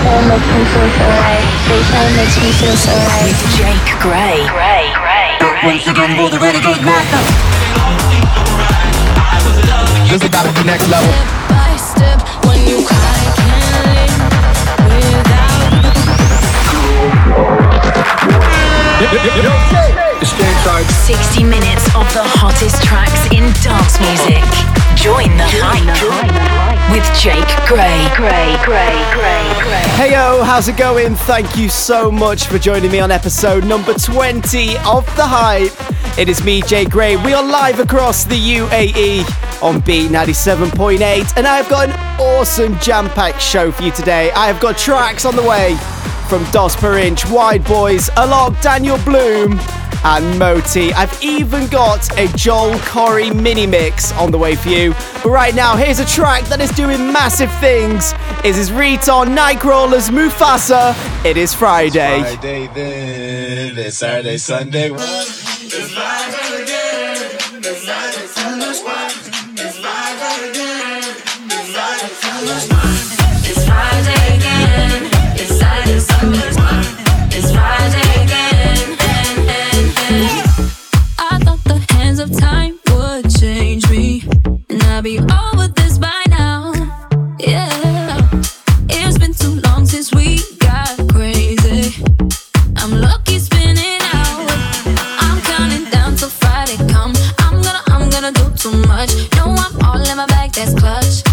Baseline makes me feel so right. Baseline makes me feel so right. With Jake Gray. Gray, Gray, Gray. This has gotta be next level. by step when you cry, I can't live without. It's James Side. 60 minutes of the hottest tracks in dance music. Join the hype with Jake Gray. Gray, Gray, Gray, Gray. Heyo, how's it going? Thank you so much for joining me on episode number 20 of The Hype. It is me, Jay Gray. We are live across the UAE on Beat 97.8, and I've got an awesome jam packed show for you today. I have got tracks on the way from Dots Per Inch, Wide Boys, Alok, Daniel Blume, and MOTi. I've even got a Joel Corry mini mix on the way for you. But right now, here's a track that is doing massive things. It is Riton, Nightcrawlers, Mufasa. It is Friday. Friday then, it's Saturday, Sunday. It's too much. No, I'm all in my bag, that's clutch.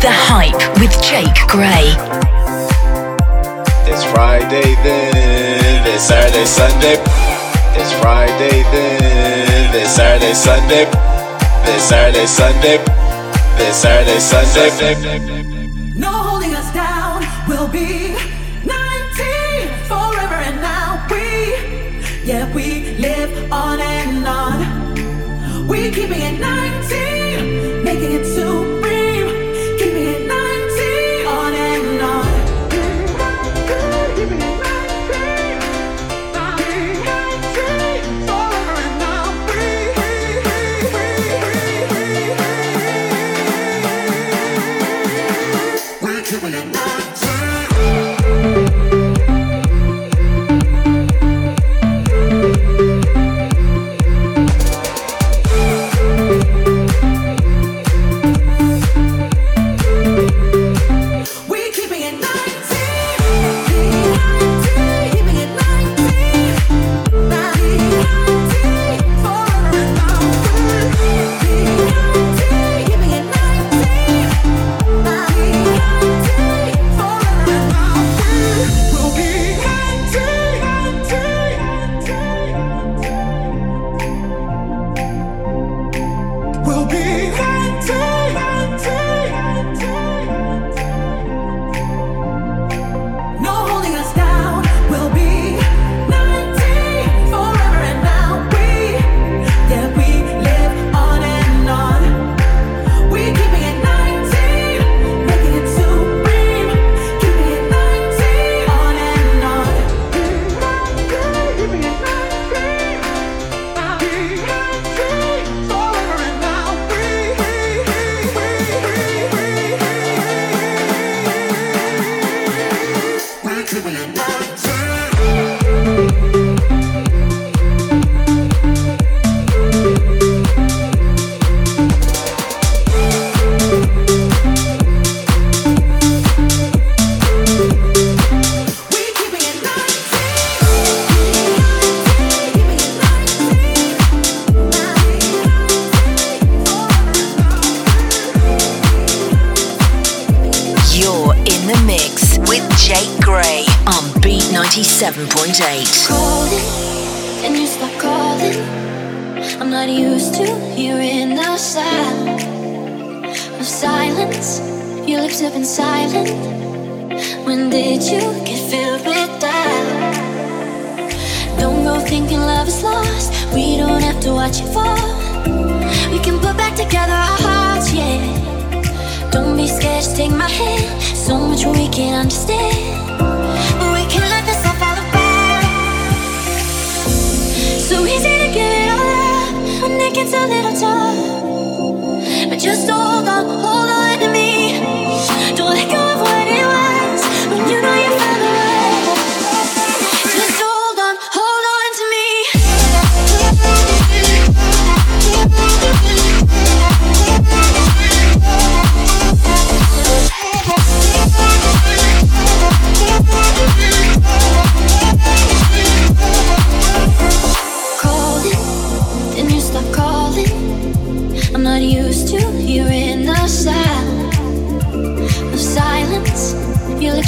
The Hype with Jake Gray. It's Friday then, it's Saturday, Sunday. It's Friday then, it's Saturday, Sunday. It's Saturday, Sunday. It's Saturday, Sunday. No holding us down. We'll be 19 forever and now. We, yeah, we live on and on. We keeping it 19,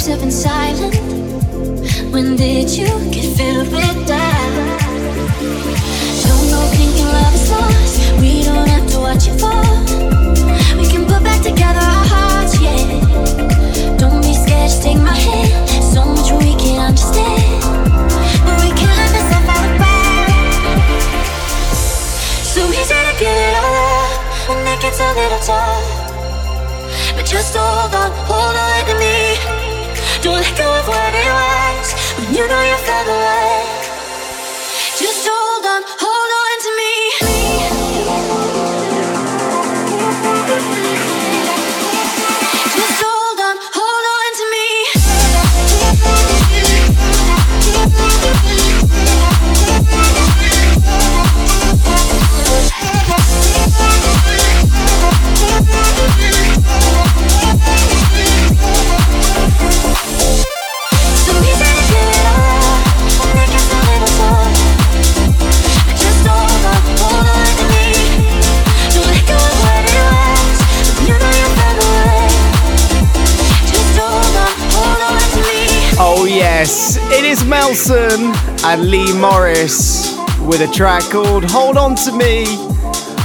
Been silent. When did you get filled with? Don't go thinking love is lost. We don't have to watch it fall. We can put back together our hearts, yeah. Don't be scared, take my hand. So much we can understand, but we can't let this stuff out of So easy to give it all and it gets a little tough. But just hold on, hold on. Don't let go of what it was when you know you've felt the right. It is Melson and Lee Morris with a track called Hold On To Me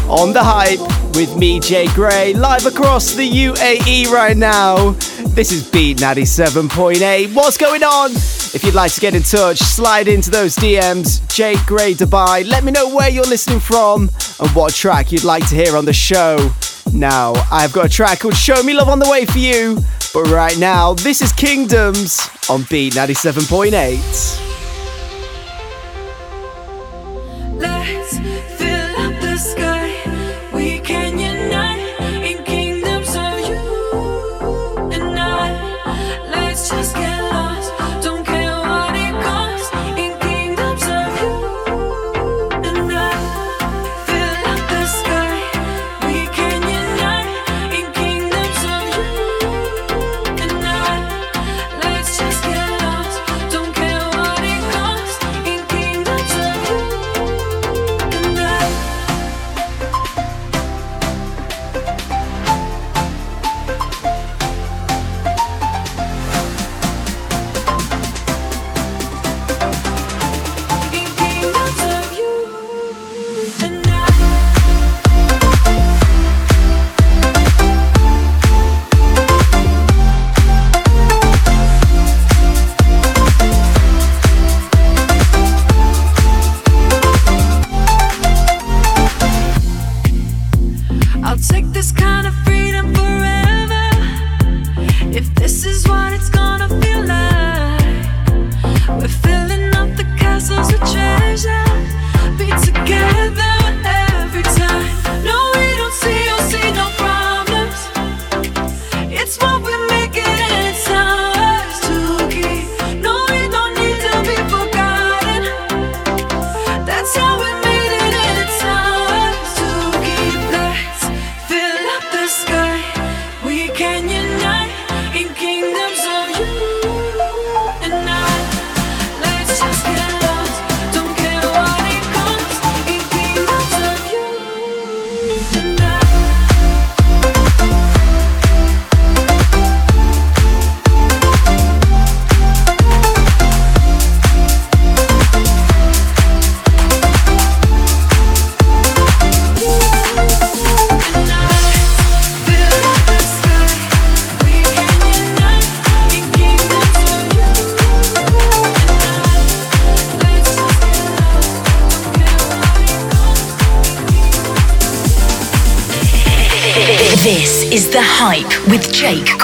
on the hype with me, Jay Gray, live across the UAE right now. This is Beat 97.8. What's going on? If you'd like to get in touch, slide into those DMs, Jay Gray Dubai. Let me know where you're listening from and what track you'd like to hear on the show. Now, I've got a track called Show Me Love on the way for you, but right now, this is Kingdoms on Beat 97.8.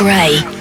Gray.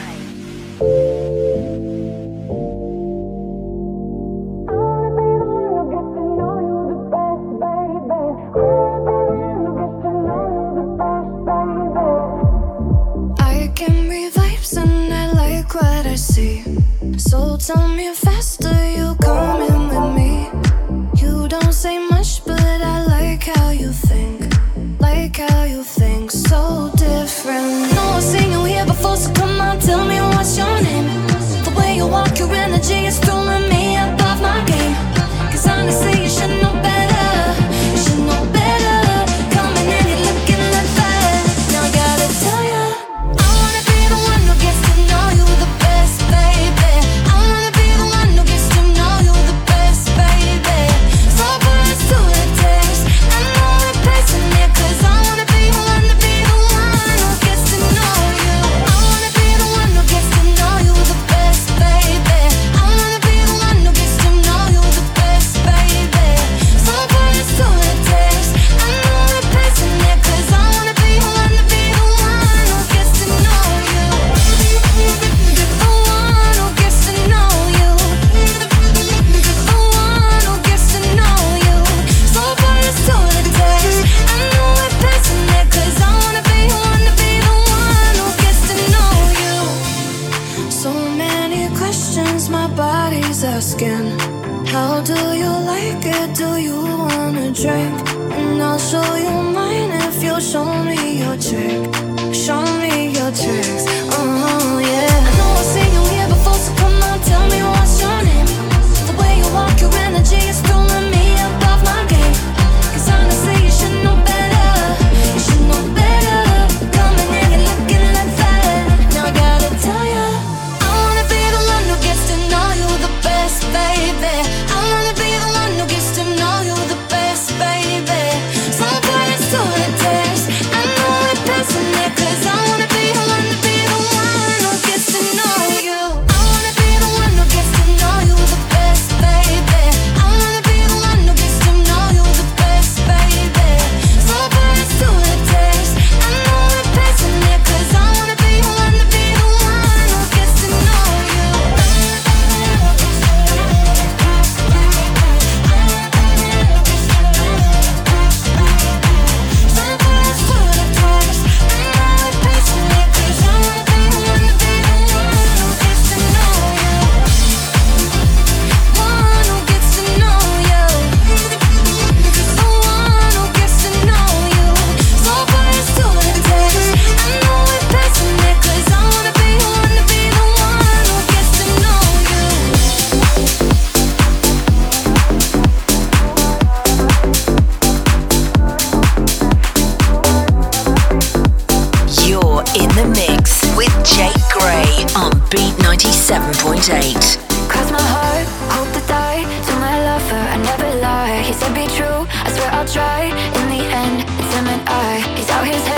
the mix with Jake Gray on Beat 97.8. Cross my heart, hope to die. To my lover, I never lie. He said be true, I swear I'll try. In the end, it's him and I. He's out his head.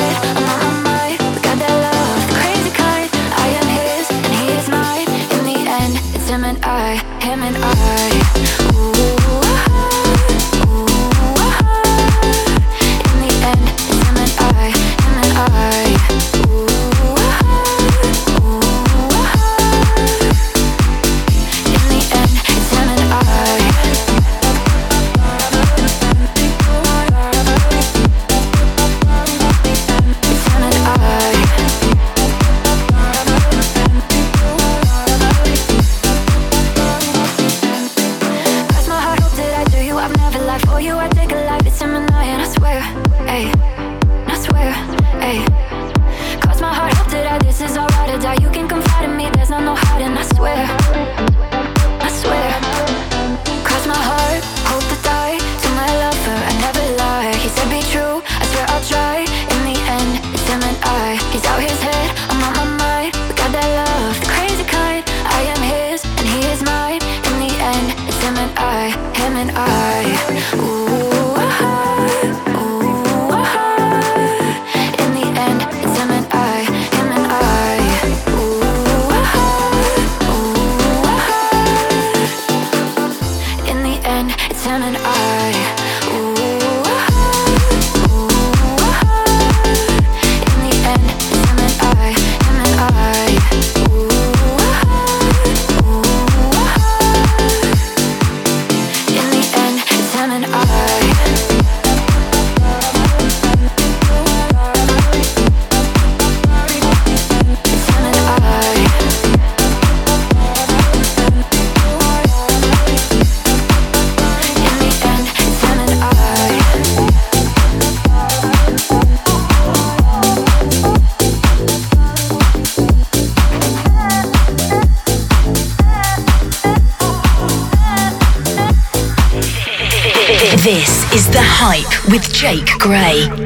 Jake Gray.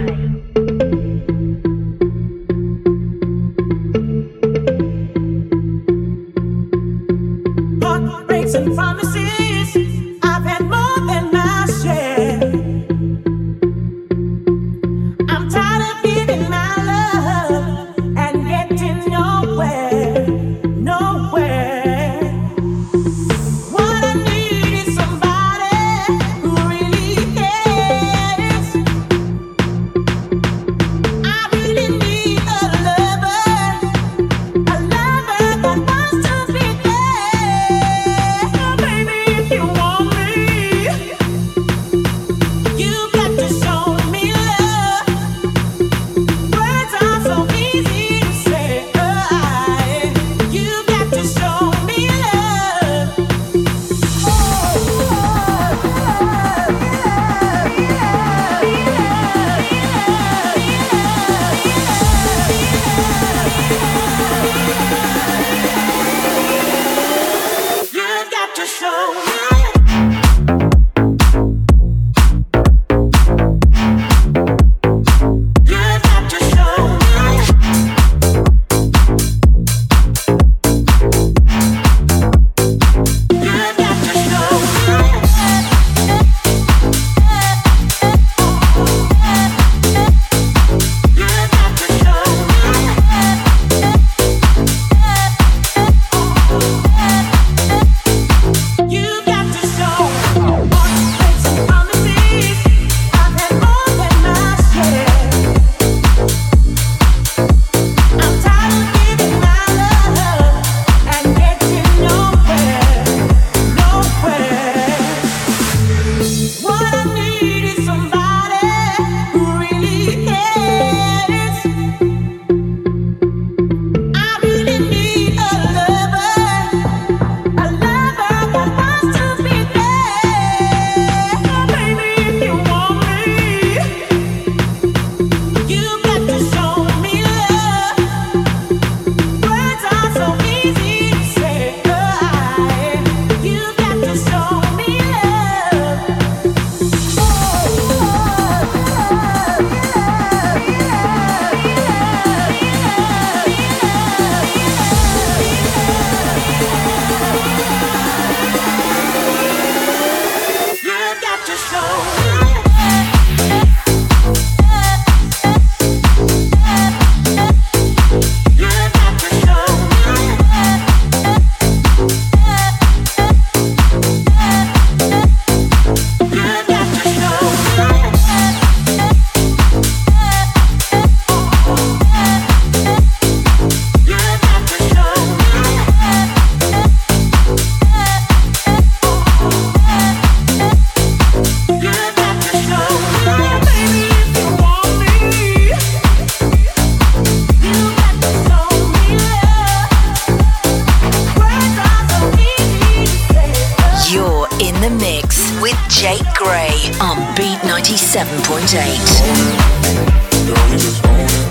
97.8.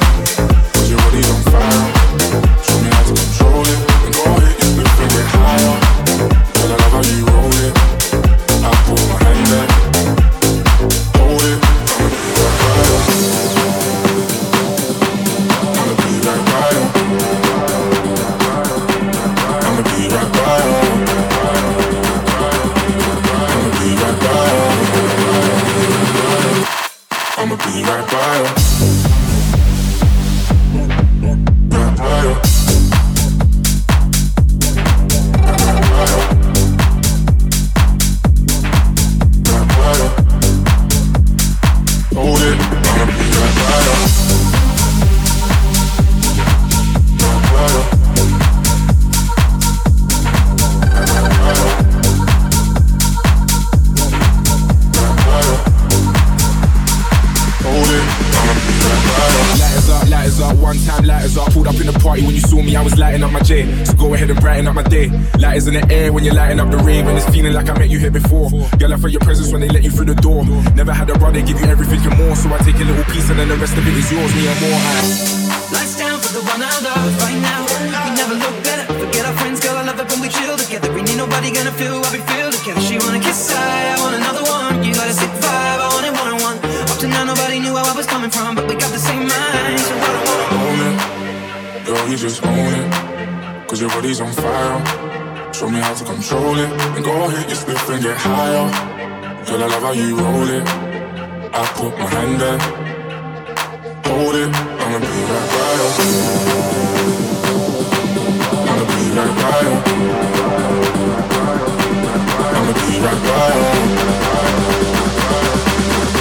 it. And go hit your spliff and get higher. Girl, I love how you roll it. I put my hand there. Hold it. I'ma be right by you. I'ma be right by you. I'ma be right by you.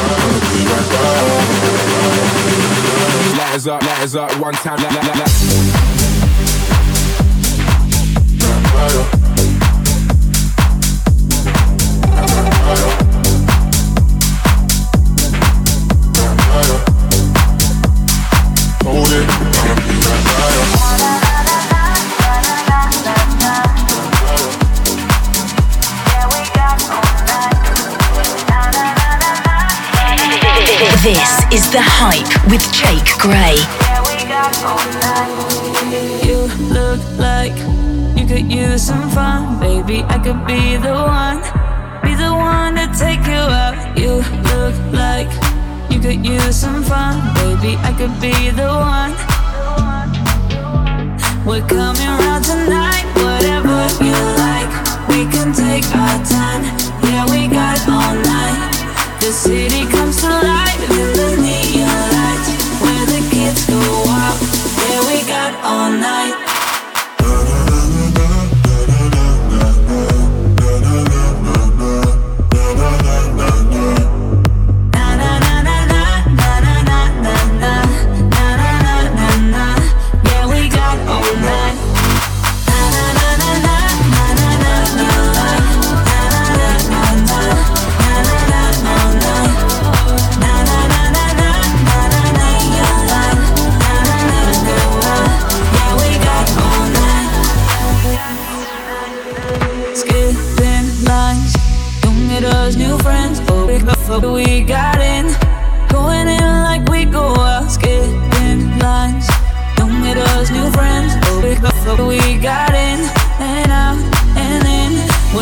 I'ma be right by you. Lighters up, lighters up, one time, la, la, la, la. This is The Hype with Jake Gray. You look like you could use some fun, baby. I could be the one, be the one to take you out. You look like you could use some fun, baby. I could be the one. We're coming around tonight, whatever you like. We can take our time, yeah, we got all night. The city comes to life in the neon lights, where the kids go. Yeah, we got all night.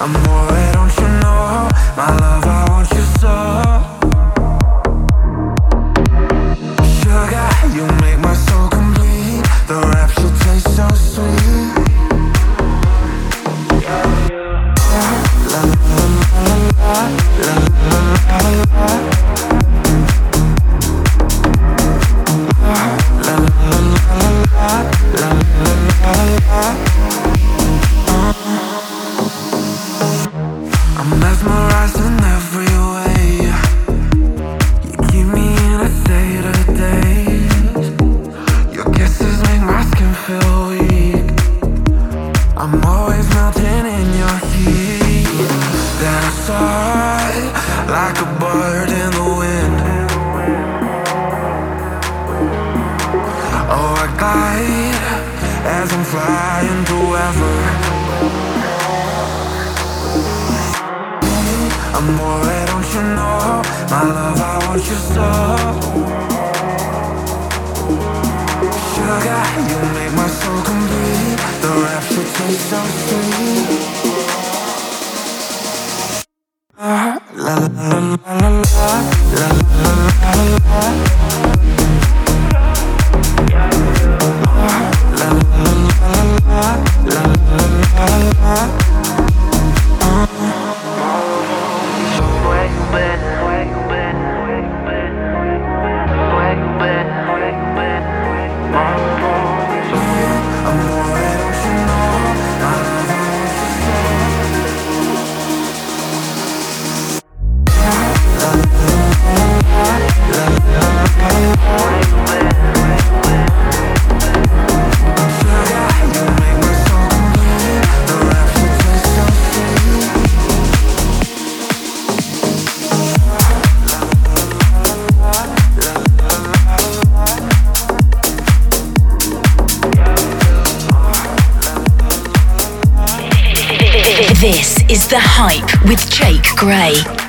yeah, we got all night. The city comes to life with the neon lights, where the kids go out, yeah, we got all night. I'm mesmerized and never It's so sweet. Grey.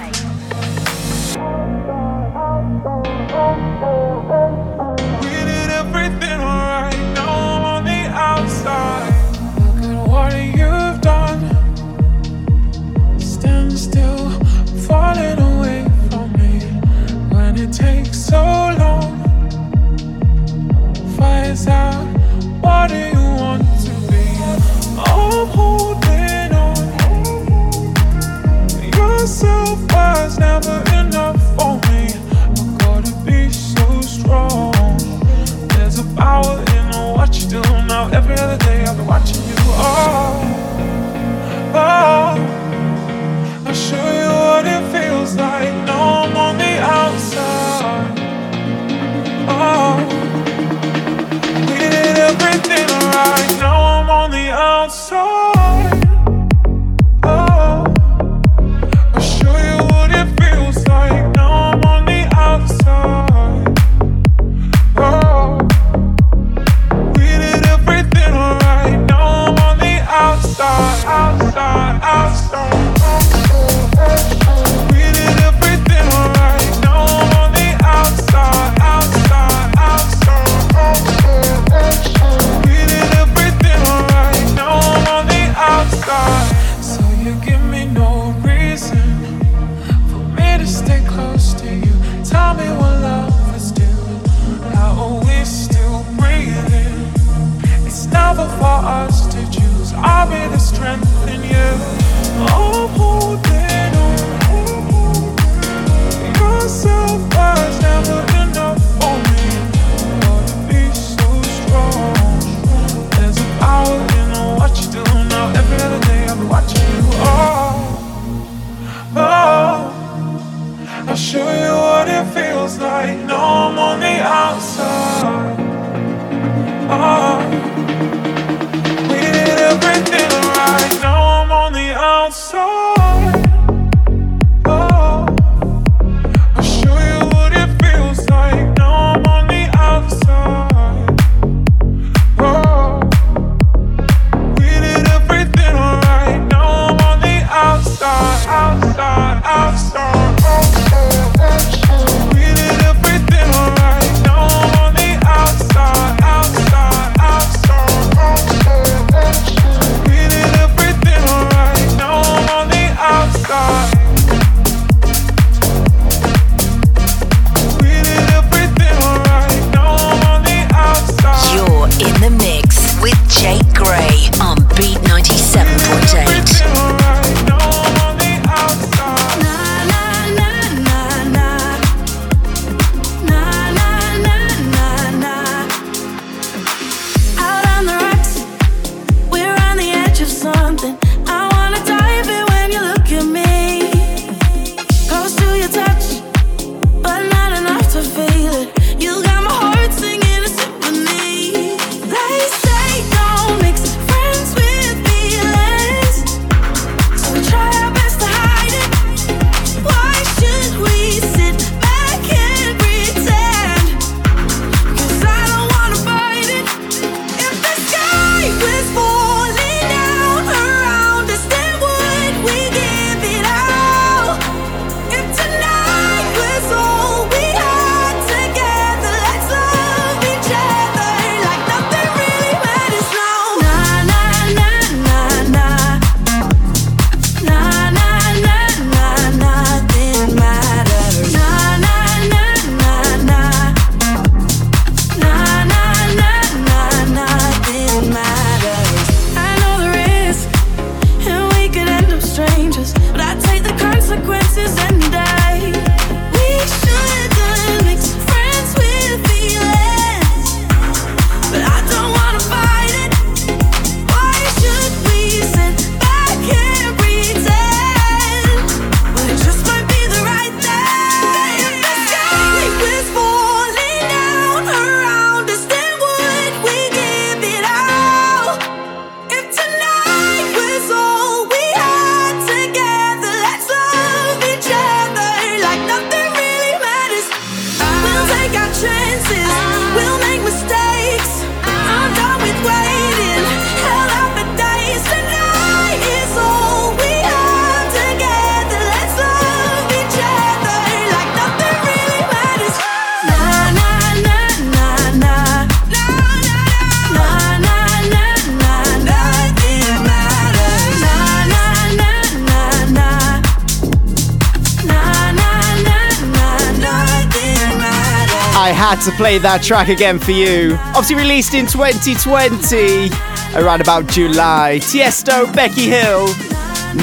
had to play that track again for you. Obviously released in 2020, around about July. Tiesto, Becky Hill,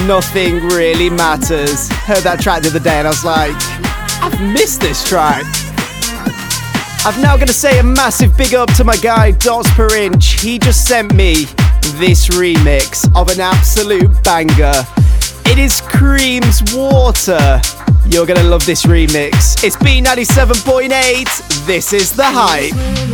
Nothing Really Matters. Heard that track the other day and I was like, I've missed this track. I've now got to say a massive big up to my guy Dots Per Inch. He just sent me this remix of an absolute banger. It is Cream's Water you're going to love this remix. It's B97.8. This is The Hype.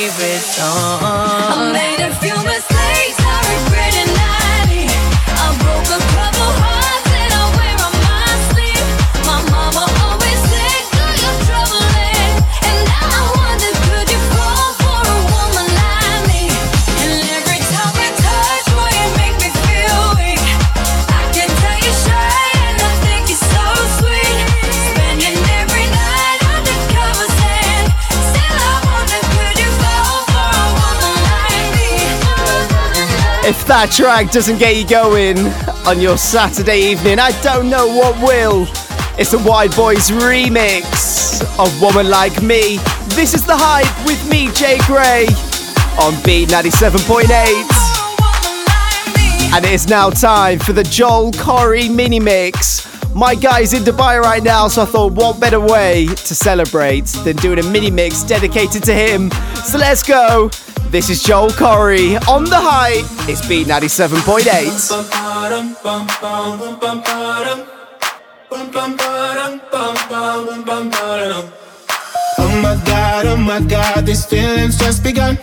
Favorite song. That track doesn't get you going on your Saturday evening, I don't know what will. It's the White Boys remix of Woman Like Me. This is The Hype with me, Jay Gray, on Beat 97.8. And it is now time for the Joel Corry mini mix. My guy's in Dubai right now, so I thought, what better way to celebrate than doing a mini mix dedicated to him? So let's go. This is Joel Corry on the Hype. It's Beat 97.8. Oh my god, oh my god, these feelings just begun.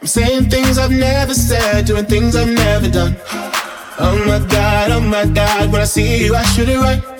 I'm saying things I've never said, doing things I've never done. Oh my god, oh my god, when I see you, I should it right.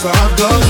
cause I love goes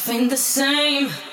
nothing the same.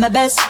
My best.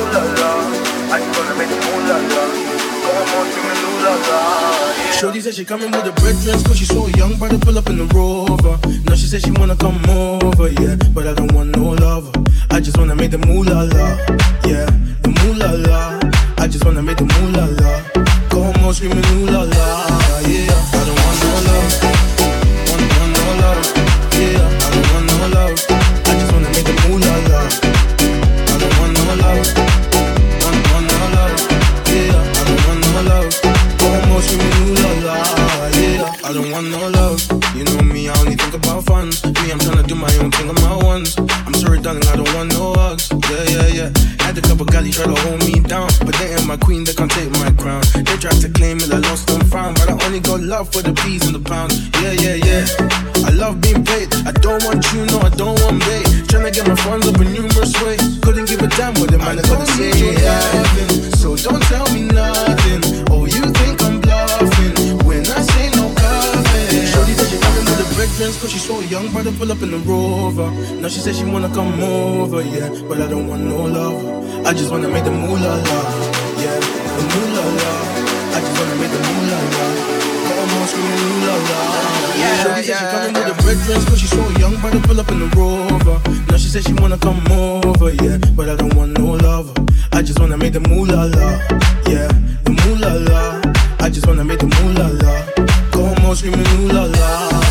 la la, I gonna make ooh la la. Come on, give me ooh la la. Yeah. Shorty said she coming with a red dress cause she saw a young brother pull up in the Rover. Now she said she wanna come over, yeah, but I don't want no lover. I just wanna make the ooh la la, yeah, the ooh la la. I just wanna make the ooh la la. Come on, screaming ooh la la. Darling, I don't want no hugs. Yeah, yeah, yeah. Had a couple galleys try to hold me down, but they ain't my queen, they can't take my crown. They tried to claim it, I lost and found, but I only got love for the peas and the pounds. Yeah, yeah, yeah. I love being paid. I don't want you, no, I don't want bait. Tryna get my funds up in numerous ways. Couldn't give a damn what the man is gonna say. Yeah. So don't tell me nothing. sense cause she saw a young brother pull up in the rover. Now she says she wanna come over, yeah. But I don't want no love. I just wanna make the moolah love, yeah. The moolah love. I just wanna make the moolah love. Yeah, yeah, she coming with a red dress cause she saw a young brother pull up in the rover. Now she said she wanna come over, yeah. But I don't want no lover. I just wanna make the moolah la. Yeah, the moolah la. I just wanna make the moolah la. Come on, scream screaming ooh la la.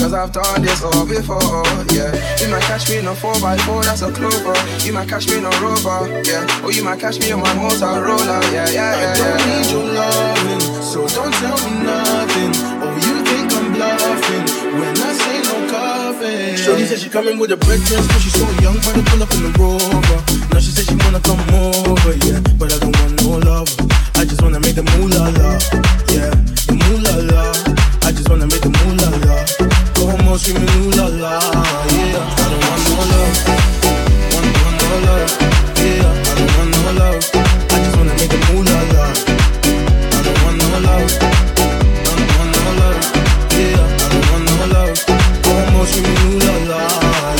Cause I've done this all before, yeah. You might catch me in a 4x4, that's a clover. You might catch me in a rover, yeah. Or you might catch me in my Motorola, yeah, yeah, yeah. I don't yeah. need your loving, so don't tell me nothing. Oh, you think I'm bluffing when I say no coffee. Shorty said she coming with a breakfast, cause she so young, but to pull up in the rover. Now she said she wanna come over, yeah. But I don't want no lover. I just wanna make the moolah, yeah. The moolah, I just wanna make the moolah, la. La la, yeah. I don't want no love, want, want no love, yeah. I don't want no love. I just wanna make moolah la. I don't want no love, want, no love, yeah. I don't want no love. La la,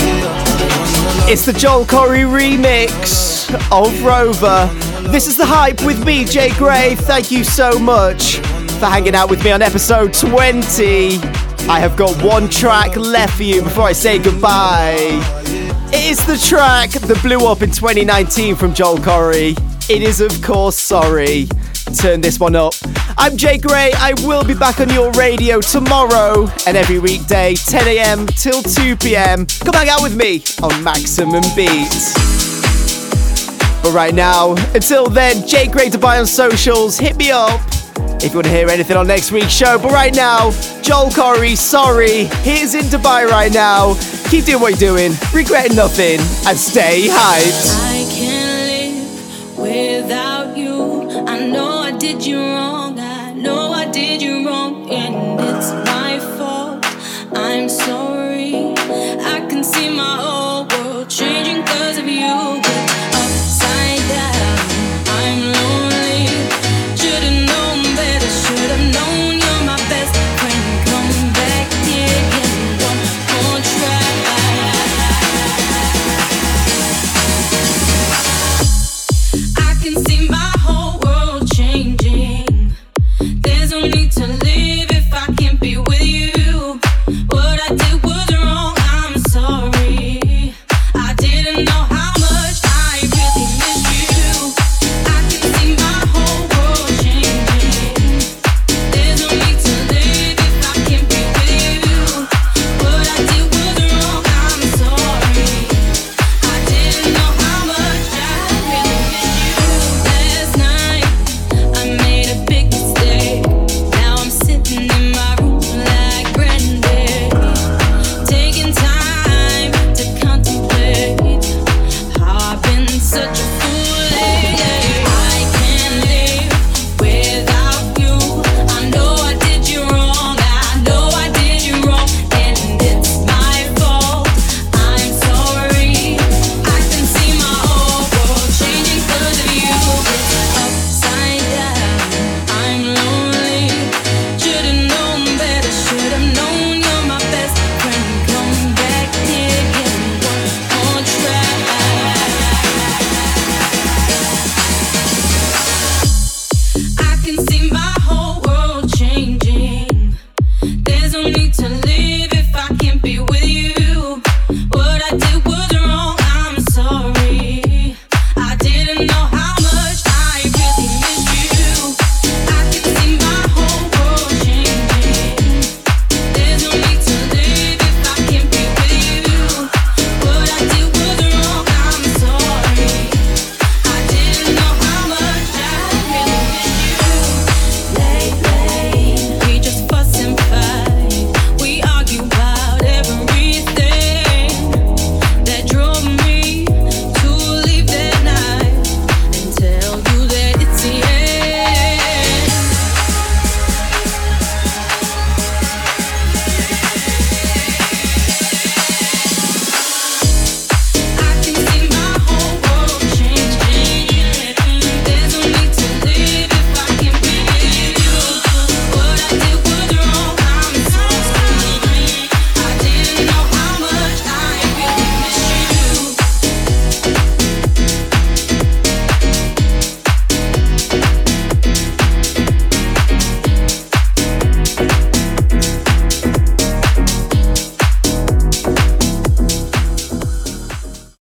yeah. It's the Joel Corry remix of Rover. This is the hype with me, Jay Gray. Thank you so much for hanging out with me on episode 20. I have got one track left for you before I say goodbye. It is the track that blew up in 2019 from Joel Corry. It is, of course, sorry. Turn this one up. I'm Jay Gray. I will be back on your radio tomorrow and every weekday, 10 a.m. till 2 p.m. Come hang out with me on Maximum Beats. But right now, until then, Jay Gray to buy on socials. Hit me up if you want to hear anything on next week's show. But right now, Joel Corry, sorry, he's in Dubai right now. Keep doing what you're doing, regret nothing, and stay hyped. I can't live without you. I know I did you wrong.